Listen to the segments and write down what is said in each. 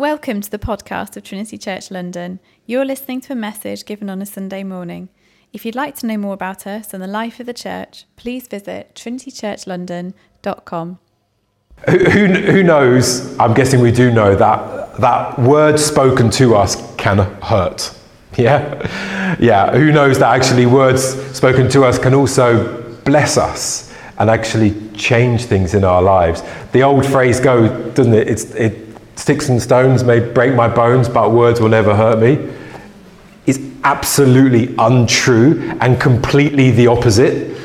Welcome to the podcast of Trinity Church London. You're listening to a message given on a Sunday morning. If you'd like to know more about us and the life of the church, please visit trinitychurchlondon.com. Who, who, knows? I'm guessing we do know that that word spoken to us can hurt. Yeah? Yeah, who knows that actually words spoken to us can also bless us and actually change things in our lives. The old phrase goes, doesn't it? It's, it sticks and stones may break my bones, but words will never hurt me, is absolutely untrue and completely the opposite.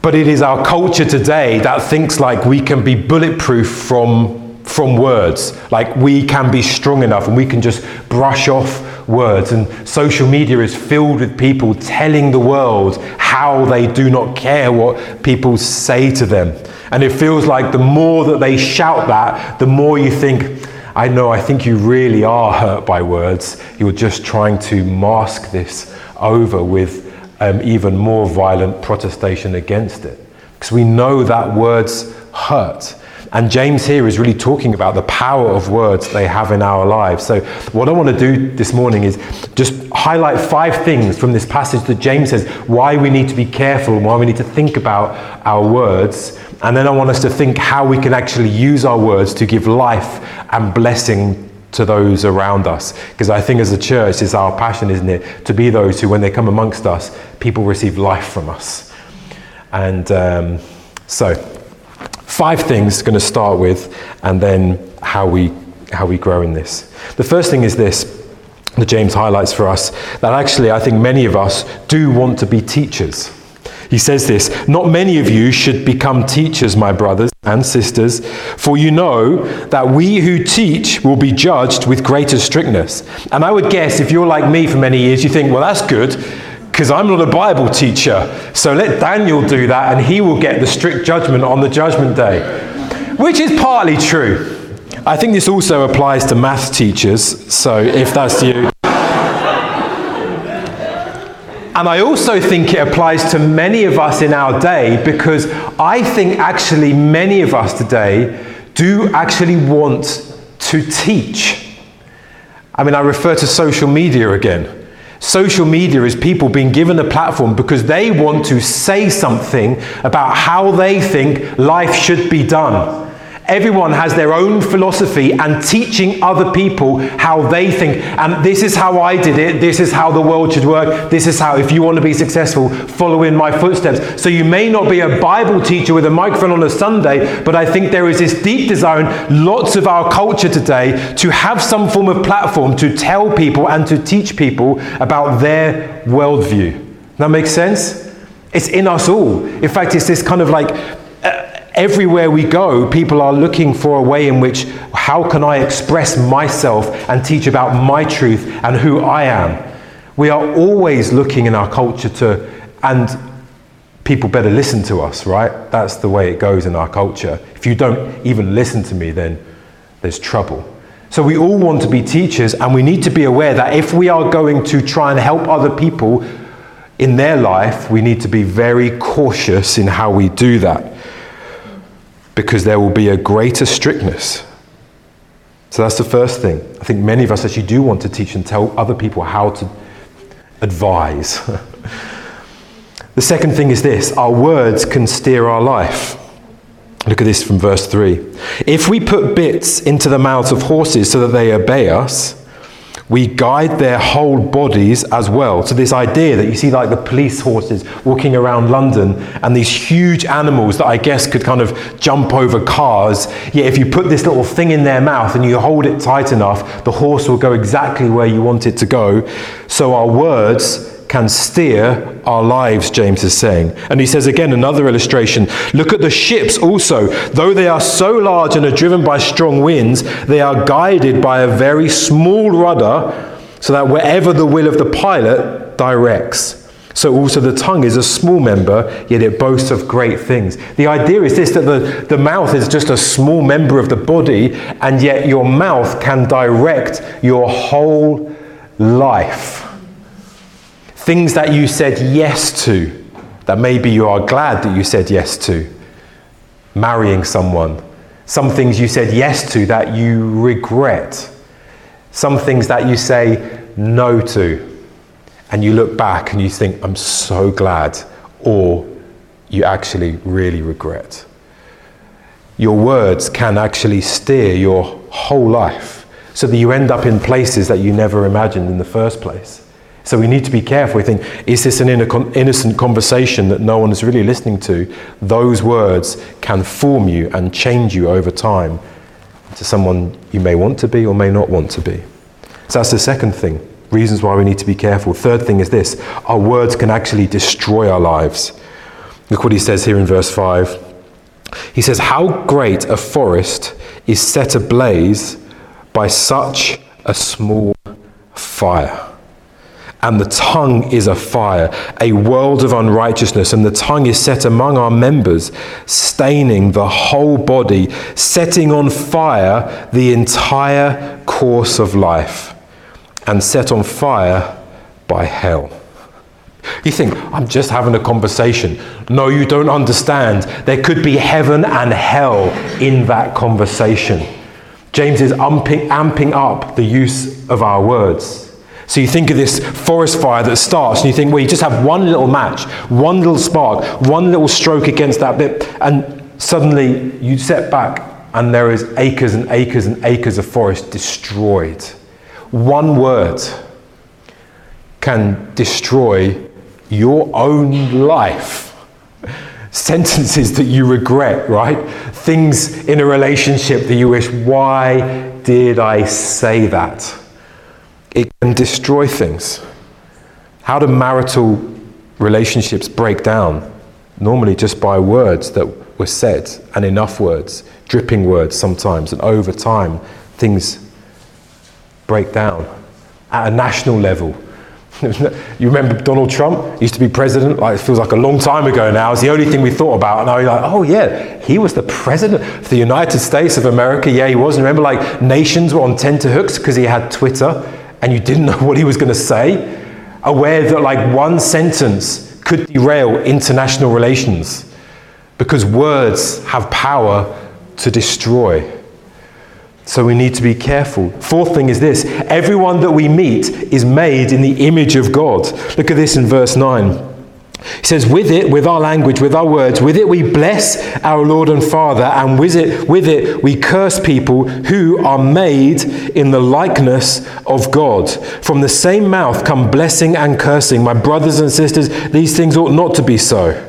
But it is our culture today that thinks like we can be bulletproof from, from words, like we can be strong enough and we can just brush off words. And social media is filled with people telling the world how they do not care what people say to them. And it feels like the more that they shout that, the more you think, I know, I think you really are hurt by words. You're just trying to mask this over with um, even more violent protestation against it. Because we know that words hurt. And James here is really talking about the power of words they have in our lives. So, what I want to do this morning is just highlight five things from this passage that James says why we need to be careful and why we need to think about our words. And then I want us to think how we can actually use our words to give life and blessing to those around us. Because I think as a church, it's our passion, isn't it, to be those who, when they come amongst us, people receive life from us. And um, so, five things going to start with, and then how we how we grow in this. The first thing is this that James highlights for us that actually I think many of us do want to be teachers. He says this Not many of you should become teachers, my brothers and sisters, for you know that we who teach will be judged with greater strictness. And I would guess if you're like me for many years, you think, well, that's good because I'm not a Bible teacher. So let Daniel do that and he will get the strict judgment on the judgment day. Which is partly true. I think this also applies to math teachers. So if that's you. And I also think it applies to many of us in our day because I think actually many of us today do actually want to teach. I mean, I refer to social media again. Social media is people being given a platform because they want to say something about how they think life should be done. Everyone has their own philosophy and teaching other people how they think. And this is how I did it. This is how the world should work. This is how, if you want to be successful, follow in my footsteps. So you may not be a Bible teacher with a microphone on a Sunday, but I think there is this deep desire in lots of our culture today to have some form of platform to tell people and to teach people about their worldview. That makes sense? It's in us all. In fact, it's this kind of like everywhere we go, people are looking for a way in which how can I express myself and teach about my truth and who I am. We are always looking in our culture to, and people better listen to us, right? That's the way it goes in our culture. If you don't even listen to me, then there's trouble. So we all want to be teachers, and we need to be aware that if we are going to try and help other people in their life, we need to be very cautious in how we do that because there will be a greater strictness. So that's the first thing. I think many of us actually do want to teach and tell other people how to advise. the second thing is this our words can steer our life. Look at this from verse 3. If we put bits into the mouths of horses so that they obey us, we guide their whole bodies as well. So, this idea that you see, like the police horses walking around London and these huge animals that I guess could kind of jump over cars. Yet, if you put this little thing in their mouth and you hold it tight enough, the horse will go exactly where you want it to go. So, our words can steer our lives, James is saying. And he says again, another illustration look at the ships also. Though they are so large and are driven by strong winds, they are guided by a very small rudder, so that wherever the will of the pilot directs. So also the tongue is a small member, yet it boasts of great things. The idea is this that the, the mouth is just a small member of the body, and yet your mouth can direct your whole life. Things that you said yes to, that maybe you are glad that you said yes to. Marrying someone. Some things you said yes to that you regret. Some things that you say no to. And you look back and you think, I'm so glad. Or you actually really regret. Your words can actually steer your whole life so that you end up in places that you never imagined in the first place. So we need to be careful. We think, is this an innocent conversation that no one is really listening to? Those words can form you and change you over time to someone you may want to be or may not want to be. So that's the second thing. Reasons why we need to be careful. Third thing is this our words can actually destroy our lives. Look what he says here in verse 5. He says, How great a forest is set ablaze by such a small fire. And the tongue is a fire, a world of unrighteousness, and the tongue is set among our members, staining the whole body, setting on fire the entire course of life, and set on fire by hell. You think, I'm just having a conversation. No, you don't understand. There could be heaven and hell in that conversation. James is amping, amping up the use of our words. So you think of this forest fire that starts, and you think, well, you just have one little match, one little spark, one little stroke against that bit, and suddenly you set back, and there is acres and acres and acres of forest destroyed. One word can destroy your own life. Sentences that you regret, right? Things in a relationship that you wish, why did I say that? It can destroy things. How do marital relationships break down? Normally, just by words that were said, and enough words, dripping words sometimes, and over time, things break down. At a national level, you remember Donald Trump used to be president? Like it feels like a long time ago now. It's the only thing we thought about. And I was like, oh yeah, he was the president of the United States of America. Yeah, he was. And remember, like nations were on tenterhooks because he had Twitter, and you didn't know what he was going to say. Aware that like one sentence could derail international relations because words have power to destroy. So we need to be careful. Fourth thing is this everyone that we meet is made in the image of God. Look at this in verse 9. He says, With it, with our language, with our words, with it we bless our Lord and Father, and with it, with it we curse people who are made in the likeness of God. From the same mouth come blessing and cursing. My brothers and sisters, these things ought not to be so.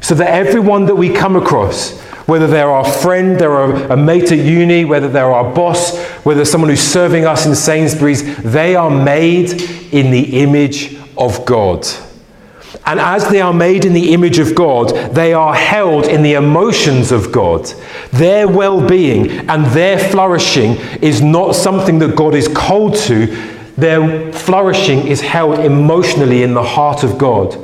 So that everyone that we come across, whether they're our friend, they're a, mate at uni, whether they're our boss, whether someone who's serving us in Sainsbury's, they are made in the image of God. And as they are made in the image of God, they are held in the emotions of God. Their well being and their flourishing is not something that God is cold to, their flourishing is held emotionally in the heart of God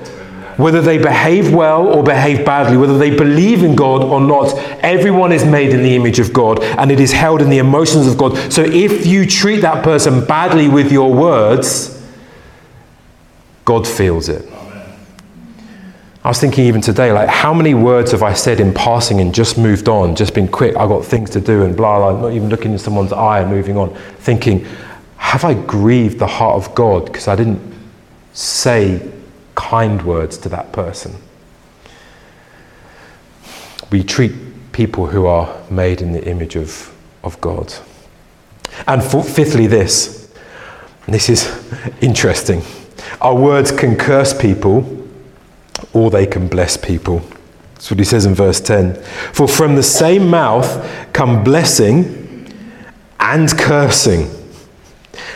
whether they behave well or behave badly, whether they believe in God or not, everyone is made in the image of God and it is held in the emotions of God. So if you treat that person badly with your words, God feels it. I was thinking even today, like, how many words have I said in passing and just moved on, just been quick, I've got things to do, and blah, blah, not even looking in someone's eye and moving on, thinking, have I grieved the heart of God because I didn't say kind words to that person. We treat people who are made in the image of, of God. And fifthly, this. This is interesting. Our words can curse people or they can bless people. That's what he says in verse 10. For from the same mouth come blessing and cursing.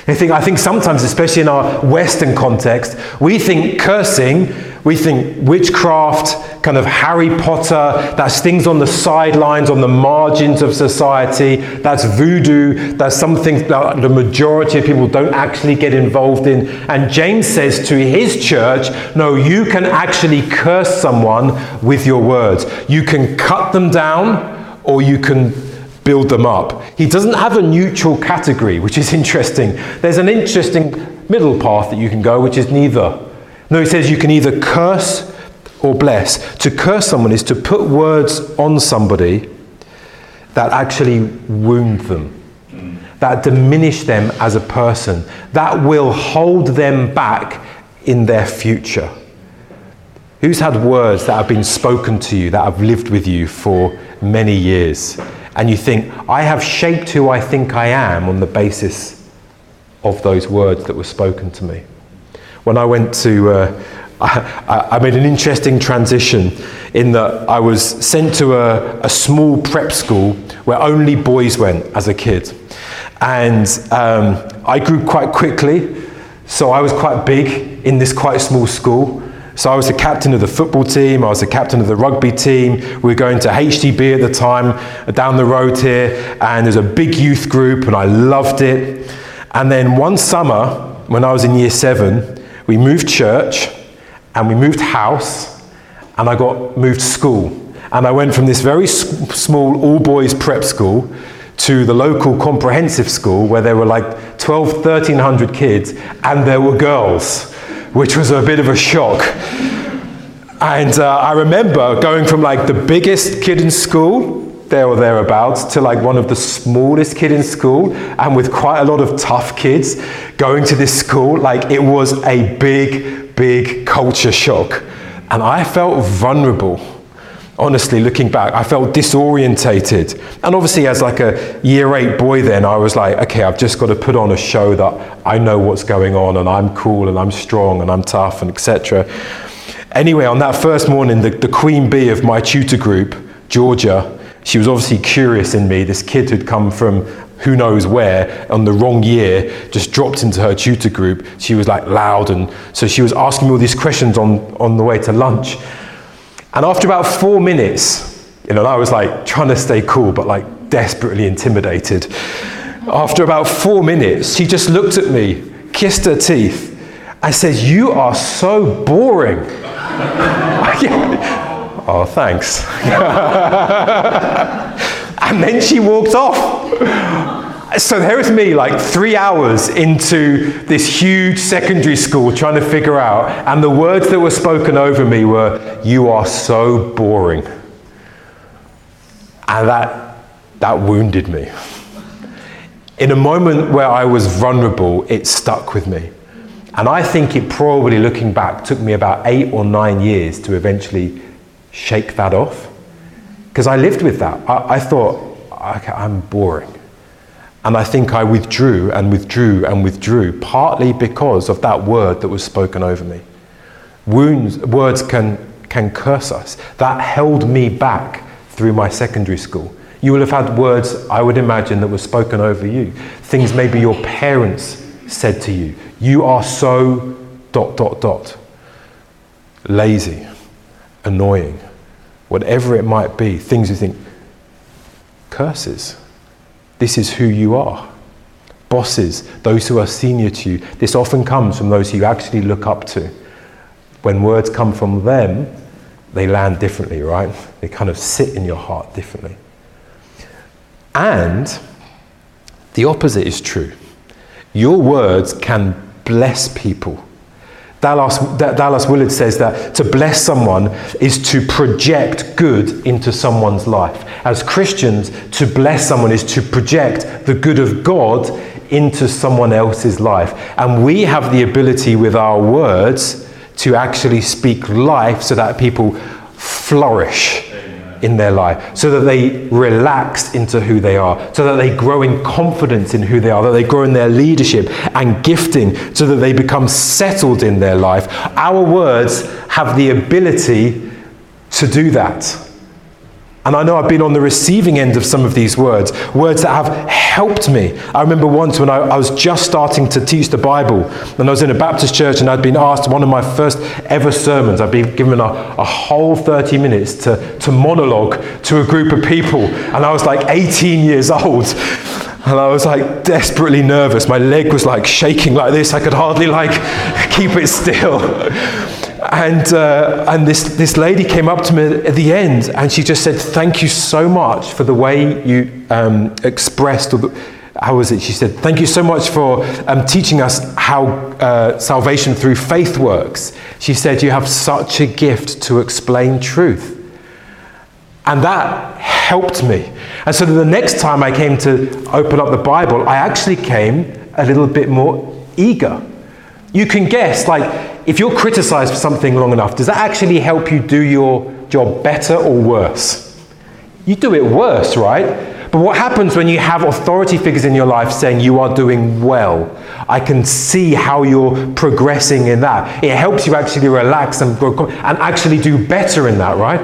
I think, I think sometimes, especially in our Western context, we think cursing, we think witchcraft, kind of Harry Potter, that's things on the sidelines, on the margins of society, that's voodoo, that's something that the majority of people don't actually get involved in. And James says to his church, no, you can actually curse someone with your words. You can cut them down or you can build them up. He doesn't have a neutral category, which is interesting. There's an interesting middle path that you can go, which is neither. No, he says you can either curse or bless. To curse someone is to put words on somebody that actually wound them, that diminish them as a person, that will hold them back in their future. Who's had words that have been spoken to you, that have lived with you for many years? And you think, I have shaped who I think I am on the basis of those words that were spoken to me. When I went to, uh, I, I, made an interesting transition in that I was sent to a, a small prep school where only boys went as a kid. And um, I grew quite quickly, so I was quite big in this quite small school. So I was the captain of the football team, I was the captain of the rugby team. We were going to HTB at the time, down the road here, and there's a big youth group, and I loved it. And then one summer, when I was in year seven, we moved church and we moved house, and I got moved to school. And I went from this very small all boys prep school to the local comprehensive school where there were like 12, 1300 kids, and there were girls which was a bit of a shock. And uh, I remember going from like the biggest kid in school, there or thereabouts, to like one of the smallest kid in school, and with quite a lot of tough kids going to this school. Like it was a big, big culture shock. And I felt vulnerable honestly looking back i felt disorientated and obviously as like a year eight boy then i was like okay i've just got to put on a show that i know what's going on and i'm cool and i'm strong and i'm tough and etc anyway on that first morning the, the queen bee of my tutor group georgia she was obviously curious in me this kid who'd come from who knows where on the wrong year just dropped into her tutor group she was like loud and so she was asking me all these questions on, on the way to lunch and after about four minutes, you know, I was like trying to stay cool, but like desperately intimidated. After about four minutes, she just looked at me, kissed her teeth, and said, You are so boring. oh, thanks. and then she walked off. So there was me, like three hours into this huge secondary school trying to figure out, and the words that were spoken over me were, You are so boring. And that, that wounded me. In a moment where I was vulnerable, it stuck with me. And I think it probably, looking back, took me about eight or nine years to eventually shake that off. Because I lived with that. I, I thought, okay, I'm boring. And I think I withdrew and withdrew and withdrew, partly because of that word that was spoken over me. Wounds, words can, can curse us. That held me back through my secondary school. You will have had words, I would imagine, that were spoken over you. Things maybe your parents said to you. You are so dot, dot, dot. Lazy, annoying, whatever it might be. Things you think, curses this is who you are. Bosses, those who are senior to you, this often comes from those who you actually look up to. When words come from them, they land differently, right? They kind of sit in your heart differently. And the opposite is true. Your words can bless people Dallas, Dallas Willard says that to bless someone is to project good into someone's life. As Christians, to bless someone is to project the good of God into someone else's life. And we have the ability with our words to actually speak life so that people flourish in their life, so that they relax into who they are, so that they grow in confidence in who they are, that they grow in their leadership and gifting, so that they become settled in their life. Our words have the ability to do that. And I know I've been on the receiving end of some of these words, words that have helped me. I remember once when I, I, was just starting to teach the Bible, and I was in a Baptist church, and I'd been asked one of my first ever sermons. I'd been given a, a whole 30 minutes to, to monologue to a group of people, and I was like 18 years old. And I was like desperately nervous. My leg was like shaking like this. I could hardly like keep it still. And, uh, and this, this lady came up to me at the end and she just said, Thank you so much for the way you um, expressed, or the, how was it? She said, Thank you so much for um, teaching us how uh, salvation through faith works. She said, You have such a gift to explain truth. And that helped me. And so the next time I came to open up the Bible, I actually came a little bit more eager. You can guess, like, if you're criticized for something long enough, does that actually help you do your job better or worse? You do it worse, right? But what happens when you have authority figures in your life saying you are doing well? I can see how you're progressing in that. It helps you actually relax and, grow and actually do better in that, right?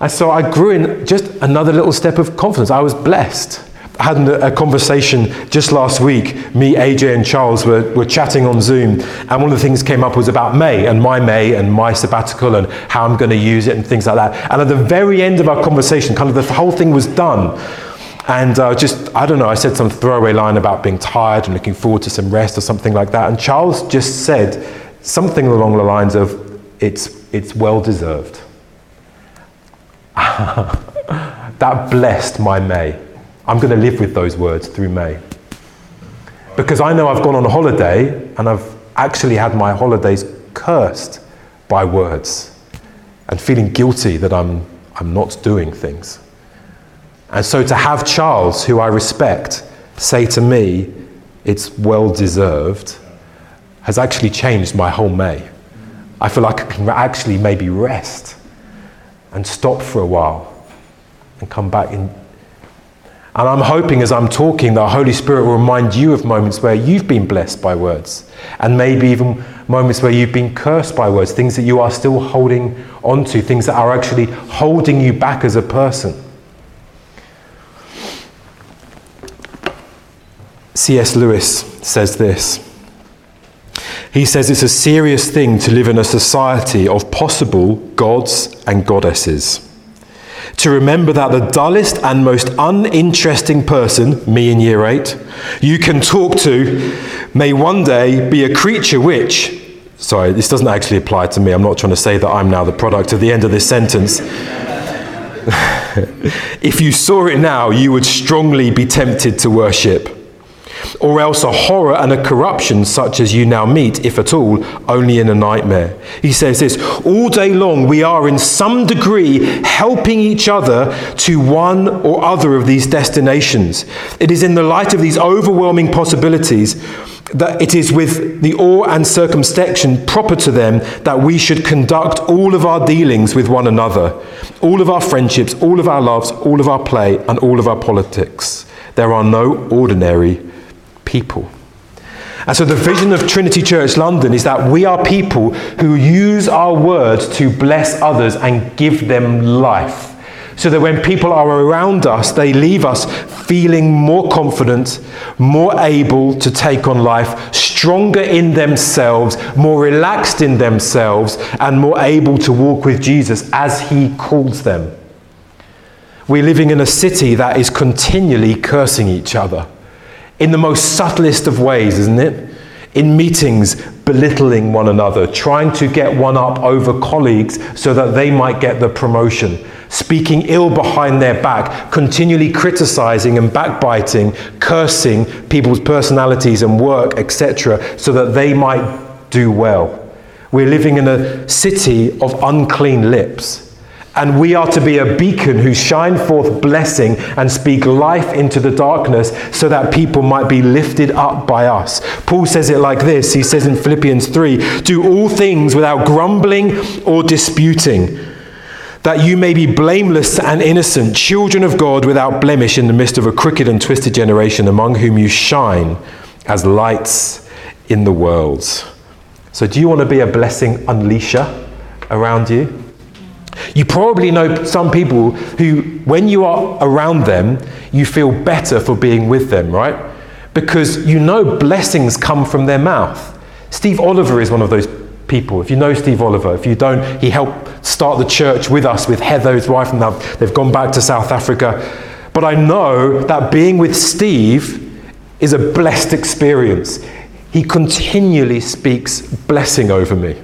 And so I grew in just another little step of confidence. I was blessed. Had a conversation just last week. Me, AJ, and Charles were, were chatting on Zoom, and one of the things came up was about May and my May and my sabbatical and how I'm going to use it and things like that. And at the very end of our conversation, kind of the whole thing was done. And uh, just, I don't know, I said some throwaway line about being tired and looking forward to some rest or something like that. And Charles just said something along the lines of, it's, it's well deserved. that blessed my May. I'm going to live with those words through May. Because I know I've gone on a holiday and I've actually had my holidays cursed by words and feeling guilty that I'm, I'm not doing things. And so to have Charles, who I respect, say to me, it's well deserved, has actually changed my whole May. I feel like I can actually maybe rest and stop for a while and come back in and I'm hoping as I'm talking, that the Holy Spirit will remind you of moments where you've been blessed by words, and maybe even moments where you've been cursed by words, things that you are still holding onto, things that are actually holding you back as a person. C.S. Lewis says this. He says it's a serious thing to live in a society of possible gods and goddesses to remember that the dullest and most uninteresting person, me in year eight, you can talk to may one day be a creature which, sorry, this doesn't actually apply to me. I'm not trying to say that I'm now the product of the end of this sentence. if you saw it now, you would strongly be tempted to worship or else a horror and a corruption such as you now meet, if at all, only in a nightmare. He says this All day long, we are in some degree helping each other to one or other of these destinations. It is in the light of these overwhelming possibilities that it is with the awe and circumspection proper to them that we should conduct all of our dealings with one another, all of our friendships, all of our loves, all of our play, and all of our politics. There are no ordinary people. And so the vision of Trinity Church London is that we are people who use our words to bless others and give them life. So that when people are around us, they leave us feeling more confident, more able to take on life, stronger in themselves, more relaxed in themselves, and more able to walk with Jesus as he calls them. We're living in a city that is continually cursing each other in the most subtlest of ways, isn't it? In meetings, belittling one another, trying to get one up over colleagues so that they might get the promotion, speaking ill behind their back, continually criticizing and backbiting, cursing people's personalities and work, etc., so that they might do well. We're living in a city of unclean lips. And we are to be a beacon who shine forth blessing and speak life into the darkness so that people might be lifted up by us. Paul says it like this He says in Philippians 3 Do all things without grumbling or disputing, that you may be blameless and innocent, children of God without blemish in the midst of a crooked and twisted generation among whom you shine as lights in the world. So, do you want to be a blessing unleasher around you? You probably know some people who, when you are around them, you feel better for being with them, right? Because you know blessings come from their mouth. Steve Oliver is one of those people. If you know Steve Oliver, if you don't, he helped start the church with us, with Heather, his wife, and now they've gone back to South Africa. But I know that being with Steve is a blessed experience. He continually speaks blessing over me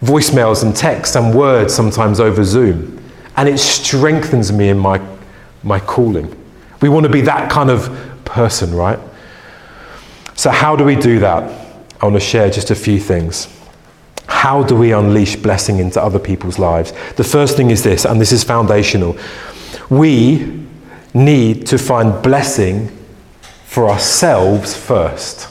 voicemails and texts and words sometimes over Zoom. And it strengthens me in my, my calling. We want to be that kind of person, right? So, how do we do that? I want to share just a few things. how do we unleash blessing into other people's lives? The first thing is this, and this is foundational. We need to find blessing for ourselves first.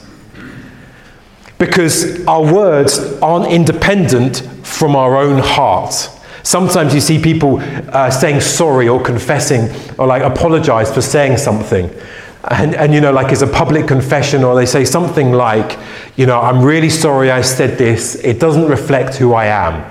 Because our words aren't independent from our own heart. Sometimes you see people uh, saying sorry or confessing or like apologize for saying something. And, and, you know, like it's a public confession, or they say something like, you know, I'm really sorry I said this, it doesn't reflect who I am.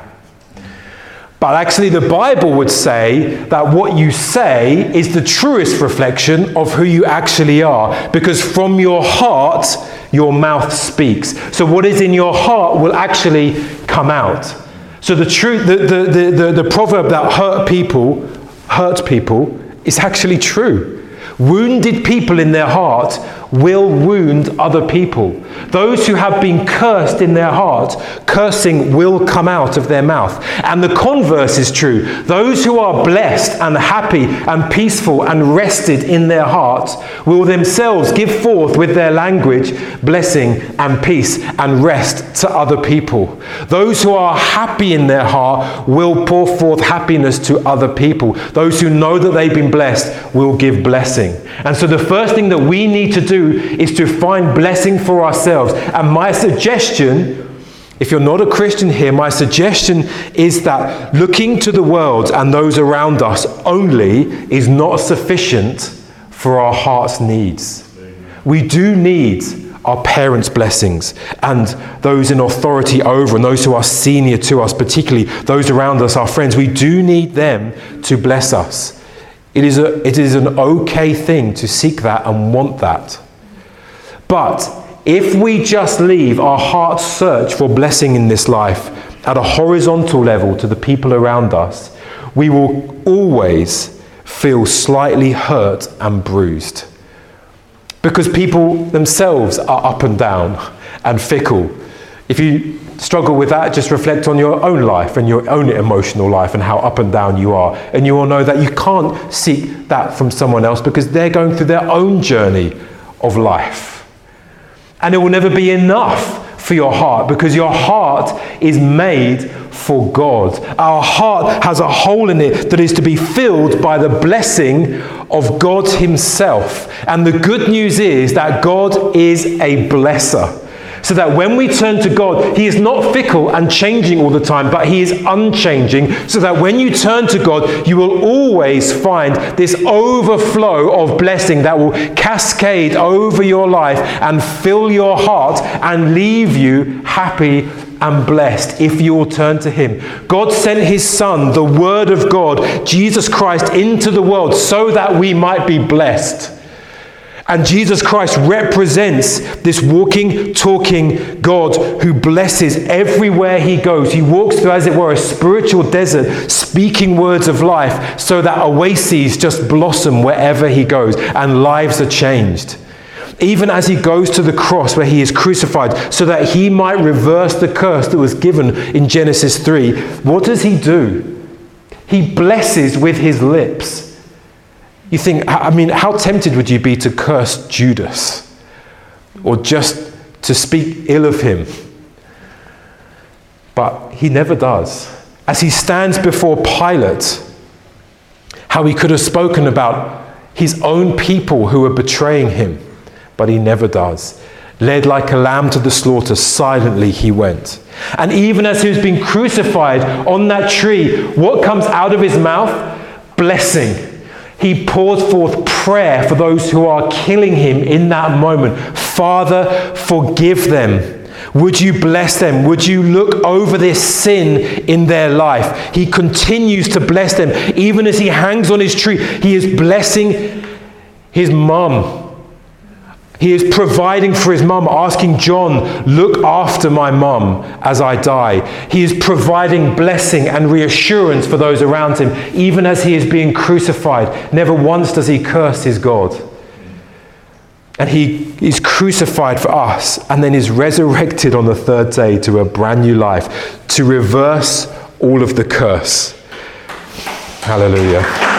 But actually, the Bible would say that what you say is the truest reflection of who you actually are, because from your heart, your mouth speaks. So, what is in your heart will actually come out. So, the, truth, the, the, the, the, the proverb that hurt people, hurt people, is actually true. Wounded people in their heart will wound other people. Those who have been cursed in their heart, cursing will come out of their mouth. And the converse is true. Those who are blessed and happy and peaceful and rested in their hearts will themselves give forth with their language blessing and peace and rest to other people. Those who are happy in their heart will pour forth happiness to other people. Those who know that they've been blessed will give blessing. And so the first thing that we need to do is to find blessing for ourselves. And my suggestion, if you're not a Christian here, my suggestion is that looking to the world and those around us only is not sufficient for our heart's needs. We do need our parents' blessings and those in authority over and those who are senior to us, particularly those around us, our friends. We do need them to bless us. It is, a, it is an okay thing to seek that and want that. But if we just leave our heart's search for blessing in this life at a horizontal level to the people around us, we will always feel slightly hurt and bruised. Because people themselves are up and down and fickle. If you struggle with that, just reflect on your own life and your own emotional life and how up and down you are. And you will know that you can't seek that from someone else because they're going through their own journey of life. And it will never be enough for your heart because your heart is made for God. Our heart has a hole in it that is to be filled by the blessing of God Himself. And the good news is that God is a blesser. So that when we turn to God, He is not fickle and changing all the time, but He is unchanging. So that when you turn to God, you will always find this overflow of blessing that will cascade over your life and fill your heart and leave you happy and blessed if you will turn to Him. God sent His Son, the Word of God, Jesus Christ, into the world so that we might be blessed. And Jesus Christ represents this walking, talking God who blesses everywhere he goes. He walks through, as it were, a spiritual desert, speaking words of life so that oases just blossom wherever he goes and lives are changed. Even as he goes to the cross where he is crucified, so that he might reverse the curse that was given in Genesis 3, what does he do? He blesses with his lips. You think, I mean, how tempted would you be to curse Judas or just to speak ill of him? But he never does. As he stands before Pilate, how he could have spoken about his own people who were betraying him, but he never does. Led like a lamb to the slaughter, silently he went. And even as he was being crucified on that tree, what comes out of his mouth? Blessing he pours forth prayer for those who are killing him in that moment. Father, forgive them. Would you bless them? Would you look over this sin in their life? He continues to bless them. Even as he hangs on his tree, he is blessing his mum he is providing for his mum, asking John, Look after my mum as I die. He is providing blessing and reassurance for those around him, even as he is being crucified. Never once does he curse his God. And he is crucified for us and then is resurrected on the third day to a brand new life to reverse all of the curse. Hallelujah.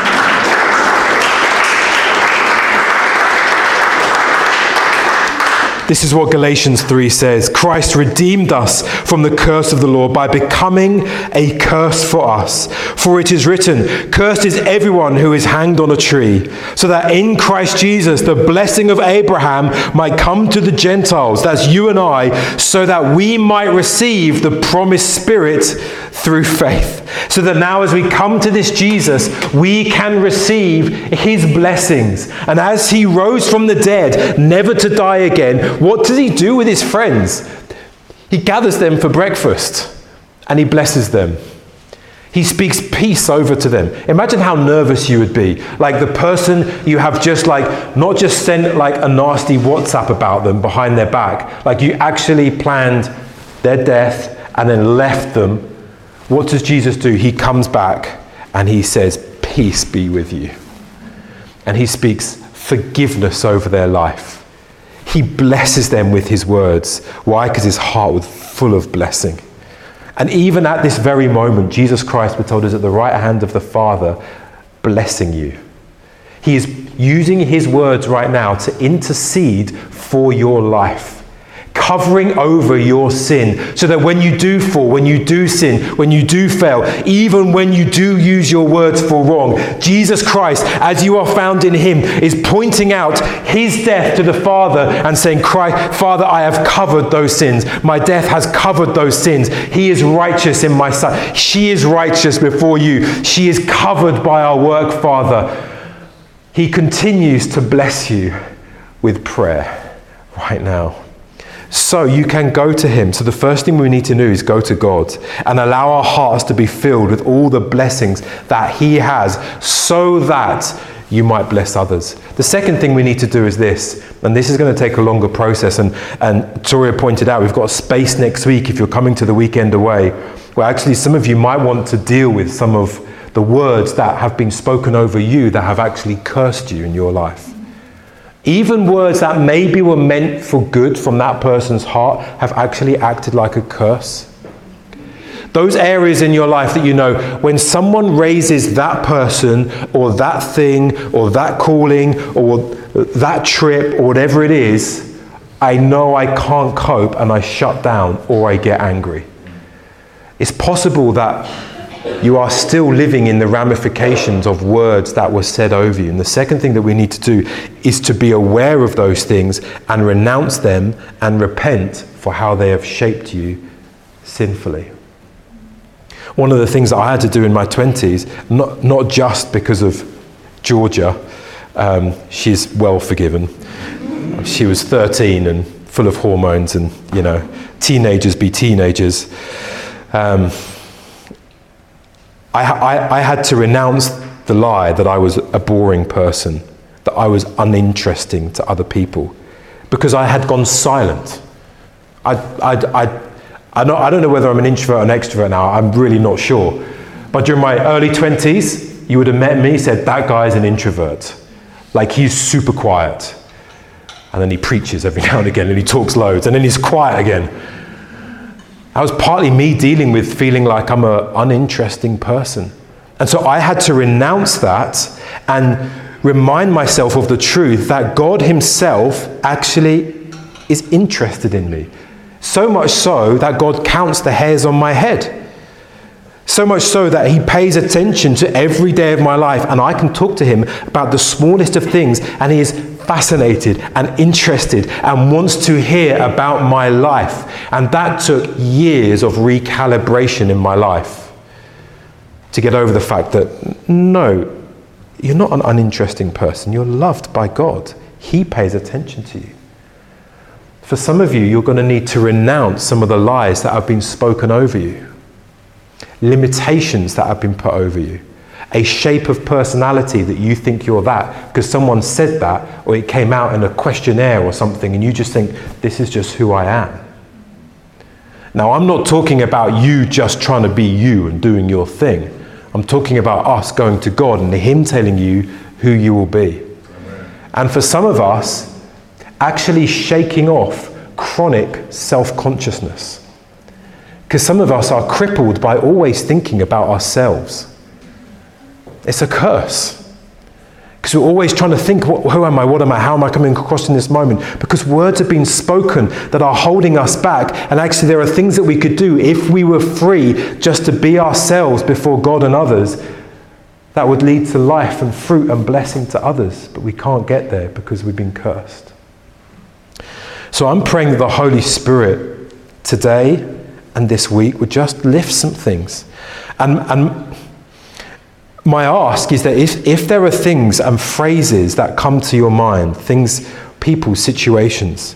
This is what Galatians 3 says Christ redeemed us from the curse of the law by becoming a curse for us. For it is written, Cursed is everyone who is hanged on a tree, so that in Christ Jesus the blessing of Abraham might come to the Gentiles, that's you and I, so that we might receive the promised Spirit through faith. So that now, as we come to this Jesus, we can receive his blessings. And as he rose from the dead, never to die again, what does he do with his friends? He gathers them for breakfast and he blesses them. He speaks peace over to them. Imagine how nervous you would be. Like the person you have just like, not just sent like a nasty WhatsApp about them behind their back, like you actually planned their death and then left them what does Jesus do? He comes back and he says, Peace be with you. And he speaks forgiveness over their life. He blesses them with his words. Why? Because his heart was full of blessing. And even at this very moment, Jesus Christ, we're told, is at the right hand of the Father, blessing you. He is using his words right now to intercede for your life covering over your sin so that when you do fall, when you do sin, when you do fail, even when you do use your words for wrong, Jesus Christ, as you are found in Him, is pointing out His death to the Father and saying, Father, I have covered those sins. My death has covered those sins. He is righteous in my sight. She is righteous before you. She is covered by our work, Father. He continues to bless you with prayer right now. So you can go to Him. So the first thing we need to do is go to God and allow our hearts to be filled with all the blessings that He has so that you might bless others. The second thing we need to do is this, and this is going to take a longer process. And, and Toria pointed out we've got space next week if you're coming to the weekend away, where actually some of you might want to deal with some of the words that have been spoken over you that have actually cursed you in your life. Even words that maybe were meant for good from that person's heart have actually acted like a curse. Those areas in your life that you know, when someone raises that person or that thing or that calling or that trip or whatever it is, I know I can't cope and I shut down or I get angry. It's possible that you are still living in the ramifications of words that were said over you. And the second thing that we need to do is to be aware of those things and renounce them and repent for how they have shaped you sinfully. One of the things that I had to do in my 20s, not, not just because of Georgia, um, she's well forgiven. She was 13 and full of hormones, and you know, teenagers be teenagers. Um, I, I, I had to renounce the lie that I was a boring person, that I was uninteresting to other people, because I had gone silent. I, I, I, I, don't, I don't know whether I'm an introvert or an extrovert now, I'm really not sure. But during my early 20s, you would have met me, said, that guy's an introvert. Like he's super quiet. And then he preaches every now and again and he talks loads and then he's quiet again. That was partly me dealing with feeling like I'm an uninteresting person. And so I had to renounce that and remind myself of the truth that God Himself actually is interested in me. So much so that God counts the hairs on my head. So much so that He pays attention to every day of my life, and I can talk to Him about the smallest of things, and He is fascinated and interested and wants to hear about my life. And that took years of recalibration in my life to get over the fact that no, you're not an uninteresting person. You're loved by God, He pays attention to you. For some of you, you're going to need to renounce some of the lies that have been spoken over you limitations that have been put over you, a shape of personality that you think you're that because someone said that or it came out in a questionnaire or something and you just think, this is just who I am. Now, I'm not talking about you just trying to be you and doing your thing. I'm talking about us going to God and Him telling you who you will be. And for some of us, actually shaking off chronic self consciousness. Because some of us are crippled by always thinking about ourselves. It's a curse. Because we're always trying to think, who am I? What am I? How am I coming across in this moment? Because words have been spoken that are holding us back. And actually, there are things that we could do if we were free just to be ourselves before God and others that would lead to life and fruit and blessing to others. But we can't get there because we've been cursed. So I'm praying that the Holy Spirit today and this week would just lift some things. And, and my ask is that if, if there are things and phrases that come to your mind, things, people, situations,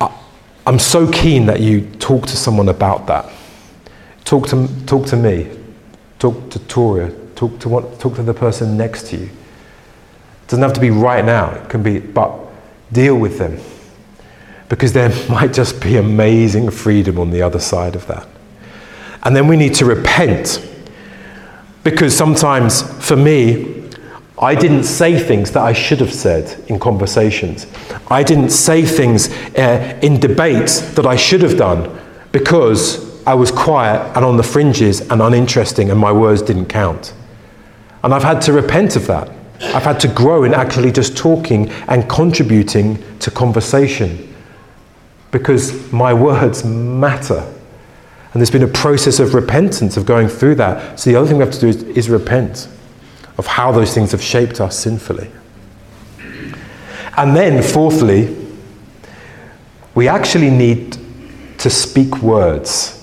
uh, I'm so keen that you talk to someone about that. Talk to, talk to me, talk to Toria, talk to, what, talk to the person next to you. It doesn't have to be right now, it can be, but deal with them. Because there might just be amazing freedom on the other side of that. And then we need to repent because sometimes, for me, I didn't say things that I should have said in conversations. I didn't say things uh, in debates that I should have done because I was quiet and on the fringes and uninteresting and my words didn't count. And I've had to repent of that. I've had to grow in actually just talking and contributing to conversation because my words matter. And there's been a process of repentance, of going through that. So the other thing we have to do is, is repent of how those things have shaped us sinfully. And then, fourthly, we actually need to speak words.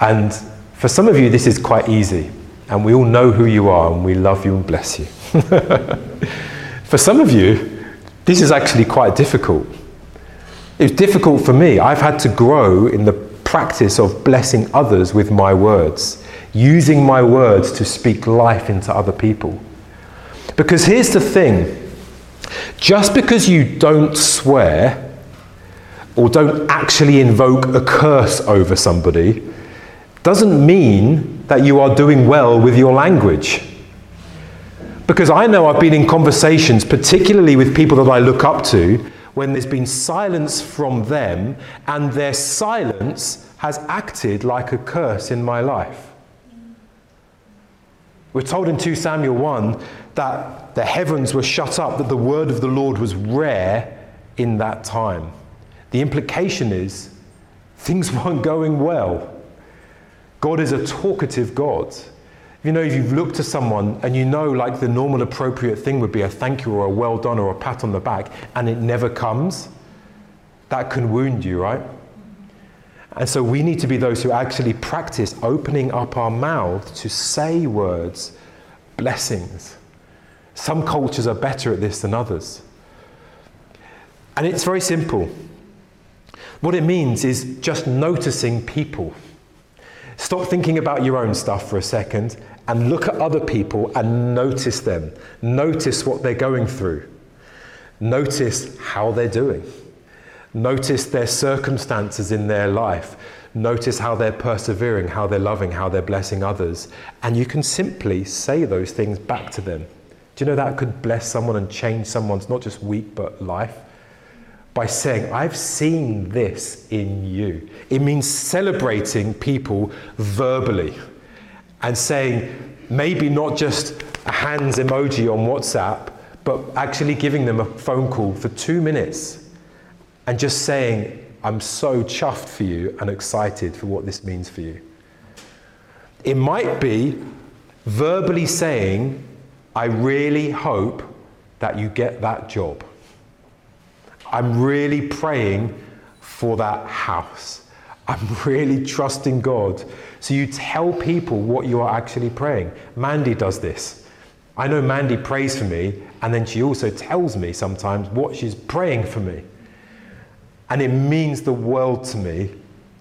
And for some of you, this is quite easy. And we all know who you are, and we love you and bless you. for some of you, this is actually quite difficult. It's difficult for me. I've had to grow in the practice of blessing others with my words, using my words to speak life into other people. Because here's the thing just because you don't swear or don't actually invoke a curse over somebody doesn't mean that you are doing well with your language. Because I know I've been in conversations, particularly with people that I look up to, when there's been silence from them and their silence has acted like a curse in my life. We're told in 2 Samuel 1 that the heavens were shut up, that the word of the Lord was rare in that time. The implication is things weren't going well. God is a talkative God. You know, if you've looked to someone and you know, like the normal appropriate thing would be a thank you or a well done or a pat on the back, and it never comes, that can wound you, right? And so we need to be those who actually practice opening up our mouth to say words, blessings. Some cultures are better at this than others. And it's very simple. What it means is just noticing people. Stop thinking about your own stuff for a second and look at other people and notice them. Notice what they're going through. Notice how they're doing. Notice their circumstances in their life. Notice how they're persevering, how they're loving, how they're blessing others. And you can simply say those things back to them. Do you know that could bless someone and change someone's not just week but life? By saying, I've seen this in you. It means celebrating people verbally and saying maybe not just a hands emoji on WhatsApp, but actually giving them a phone call for two minutes and just saying, I'm so chuffed for you and excited for what this means for you. It might be verbally saying, I really hope that you get that job. I'm really praying for that house. I'm really trusting God so you tell people what you are actually praying. Mandy does this. I know Mandy prays for me, and then she also tells me sometimes what she's praying for me. And it means the world to me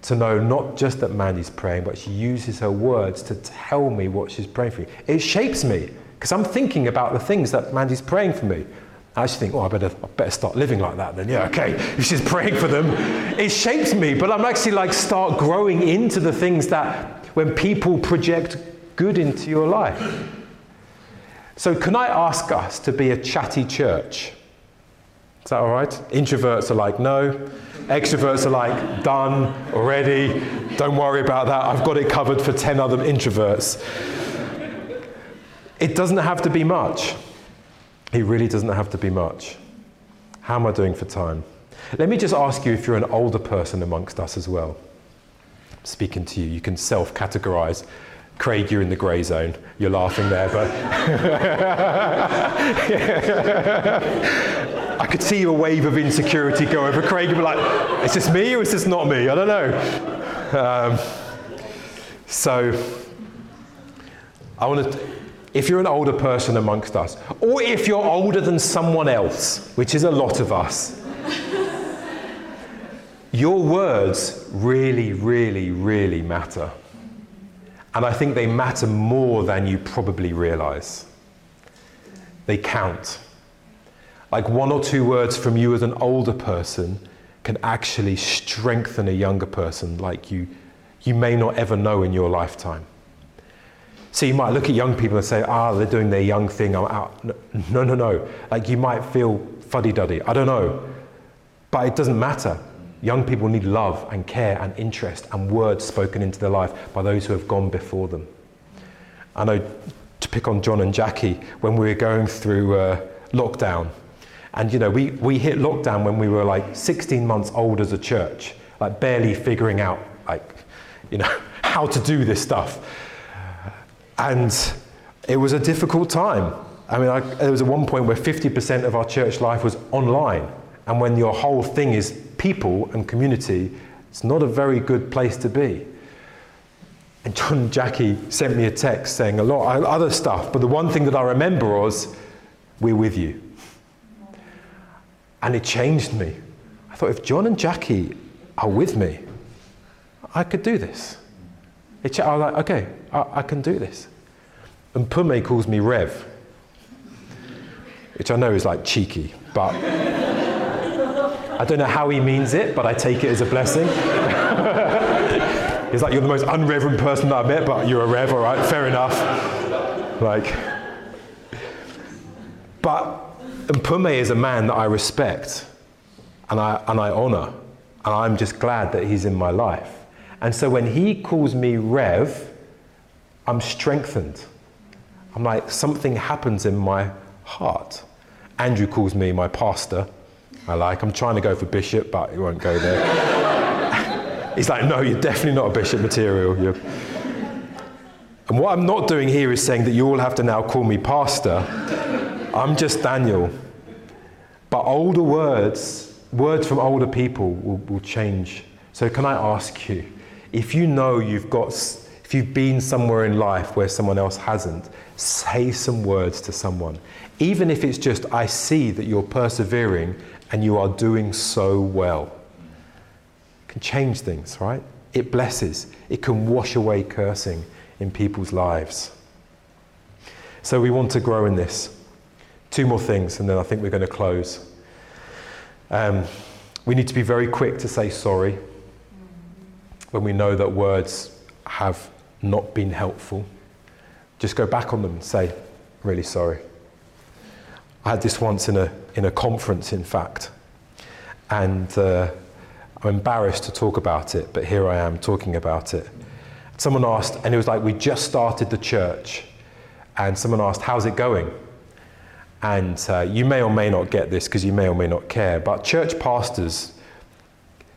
to know not just that Mandy's praying, but she uses her words to tell me what she's praying for. It shapes me because I'm thinking about the things that Mandy's praying for me. I actually think, oh, I better, I better start living like that then. Yeah, okay. If she's praying for them, it shapes me, but I'm actually like start growing into the things that when people project good into your life. So, can I ask us to be a chatty church? Is that all right? Introverts are like, no. Extroverts are like, done, already. Don't worry about that. I've got it covered for 10 other introverts. It doesn't have to be much. It really doesn't have to be much. How am I doing for time? Let me just ask you if you're an older person amongst us as well. Speaking to you, you can self categorize. Craig, you're in the grey zone. You're laughing there, but I could see a wave of insecurity go over Craig. You'd be like, is this me or is this not me? I don't know. Um, so, I want to, if you're an older person amongst us, or if you're older than someone else, which is a lot of us, your words really, really, really matter. And I think they matter more than you probably realize. They count. Like one or two words from you as an older person can actually strengthen a younger person like you, you may not ever know in your lifetime. So you might look at young people and say, ah, they're doing their young thing, I'm out. No, no, no. Like you might feel fuddy duddy. I don't know. But it doesn't matter. Young people need love and care and interest and words spoken into their life by those who have gone before them. I know, to pick on John and Jackie, when we were going through uh, lockdown, and you know, we, we hit lockdown when we were like 16 months old as a church, like barely figuring out, like, you know, how to do this stuff. And it was a difficult time. I mean, I, there was at one point where 50% of our church life was online. And when your whole thing is people and community, it's not a very good place to be. And John and Jackie sent me a text saying a lot of other stuff, but the one thing that I remember was, We're with you. And it changed me. I thought, if John and Jackie are with me, I could do this. It, I was like, okay, I, I can do this. And Mpume calls me Rev, which I know is like cheeky, but I don't know how he means it, but I take it as a blessing. He's like, you're the most unreverent person that I've met, but you're a Rev, all right, fair enough. Like, but Mpume is a man that I respect and I, and I honor, and I'm just glad that he's in my life. And so when he calls me Rev, I'm strengthened. I'm like, something happens in my heart. Andrew calls me my pastor. I like, I'm trying to go for bishop, but he won't go there. He's like, no, you're definitely not a bishop material. You're... And what I'm not doing here is saying that you all have to now call me pastor. I'm just Daniel. But older words, words from older people will, will change. So, can I ask you, if you know you've got, if you've been somewhere in life where someone else hasn't, say some words to someone. Even if it's just, I see that you're persevering and you are doing so well. It can change things, right? It blesses, it can wash away cursing in people's lives. So we want to grow in this. Two more things, and then I think we're going to close. Um, we need to be very quick to say sorry when we know that words have not been helpful. Just go back on them and say, really sorry. I had this once in a, in a conference, in fact, and uh, I'm embarrassed to talk about it, but here I am talking about it. Someone asked, and it was like we just started the church, and someone asked, How's it going? And uh, you may or may not get this because you may or may not care, but church pastors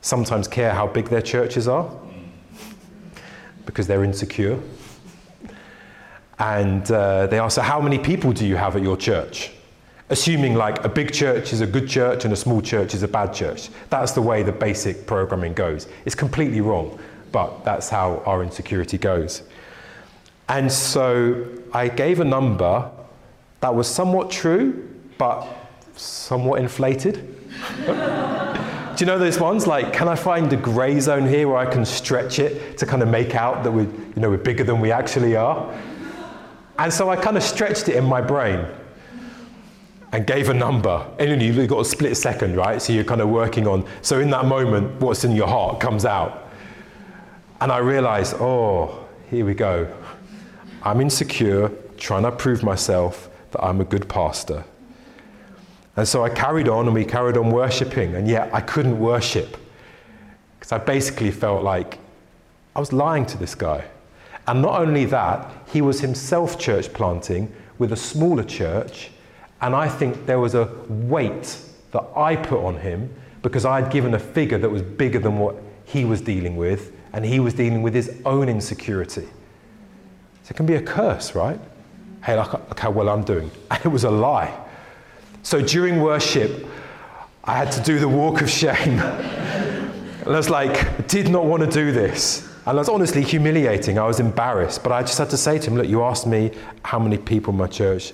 sometimes care how big their churches are because they're insecure. And uh, they ask, so how many people do you have at your church? Assuming like a big church is a good church and a small church is a bad church. That's the way the basic programming goes. It's completely wrong, but that's how our insecurity goes. And so I gave a number that was somewhat true, but somewhat inflated. Do you know those ones? Like, can I find a grey zone here where I can stretch it to kind of make out that we're, you know, we're bigger than we actually are? And so I kind of stretched it in my brain and gave a number. And you've got a split second, right? So you're kind of working on, so in that moment, what's in your heart comes out. And I realized, oh, here we go. I'm insecure, trying to prove myself that I'm a good pastor. And so I carried on and we carried on worshiping, and yet I couldn't worship because I basically felt like I was lying to this guy. And not only that, he was himself church planting with a smaller church, and I think there was a weight that I put on him because I had given a figure that was bigger than what he was dealing with, and he was dealing with his own insecurity. So it can be a curse, right? Hey, look, how well I'm doing. And it was a lie. So during worship, I had to do the walk of shame. and I was like, did not want to do this. And was honestly humiliating. I was embarrassed. But I just had to say to him, look, you asked me how many people in my church.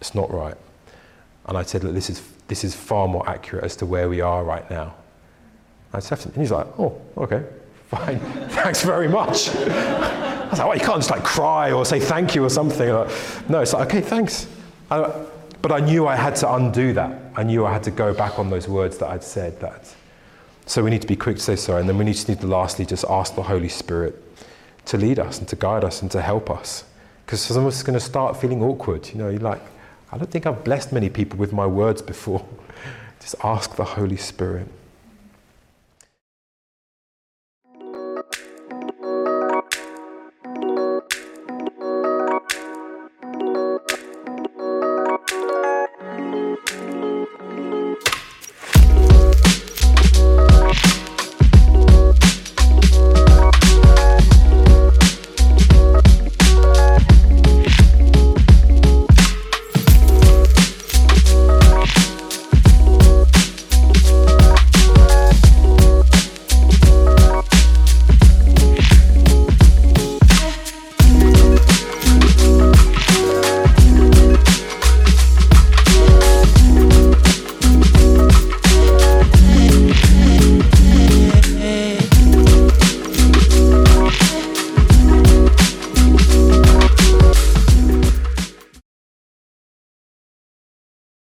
It's not right. And I said, look, this is, this is far more accurate as to where we are right now. I to, and he's like, oh, okay, fine. Thanks very much. I was like, well, you can't just like cry or say thank you or something. Like, no, it's like, okay, thanks. I, but I knew I had to undo that. I knew I had to go back on those words that I'd said. That. So we need to be quick to say sorry. And then we need to, need to lastly just ask the Holy Spirit to lead us and to guide us and to help us. Because some of us are going to start feeling awkward. You know, you're like, I don't think I've blessed many people with my words before. just ask the Holy Spirit.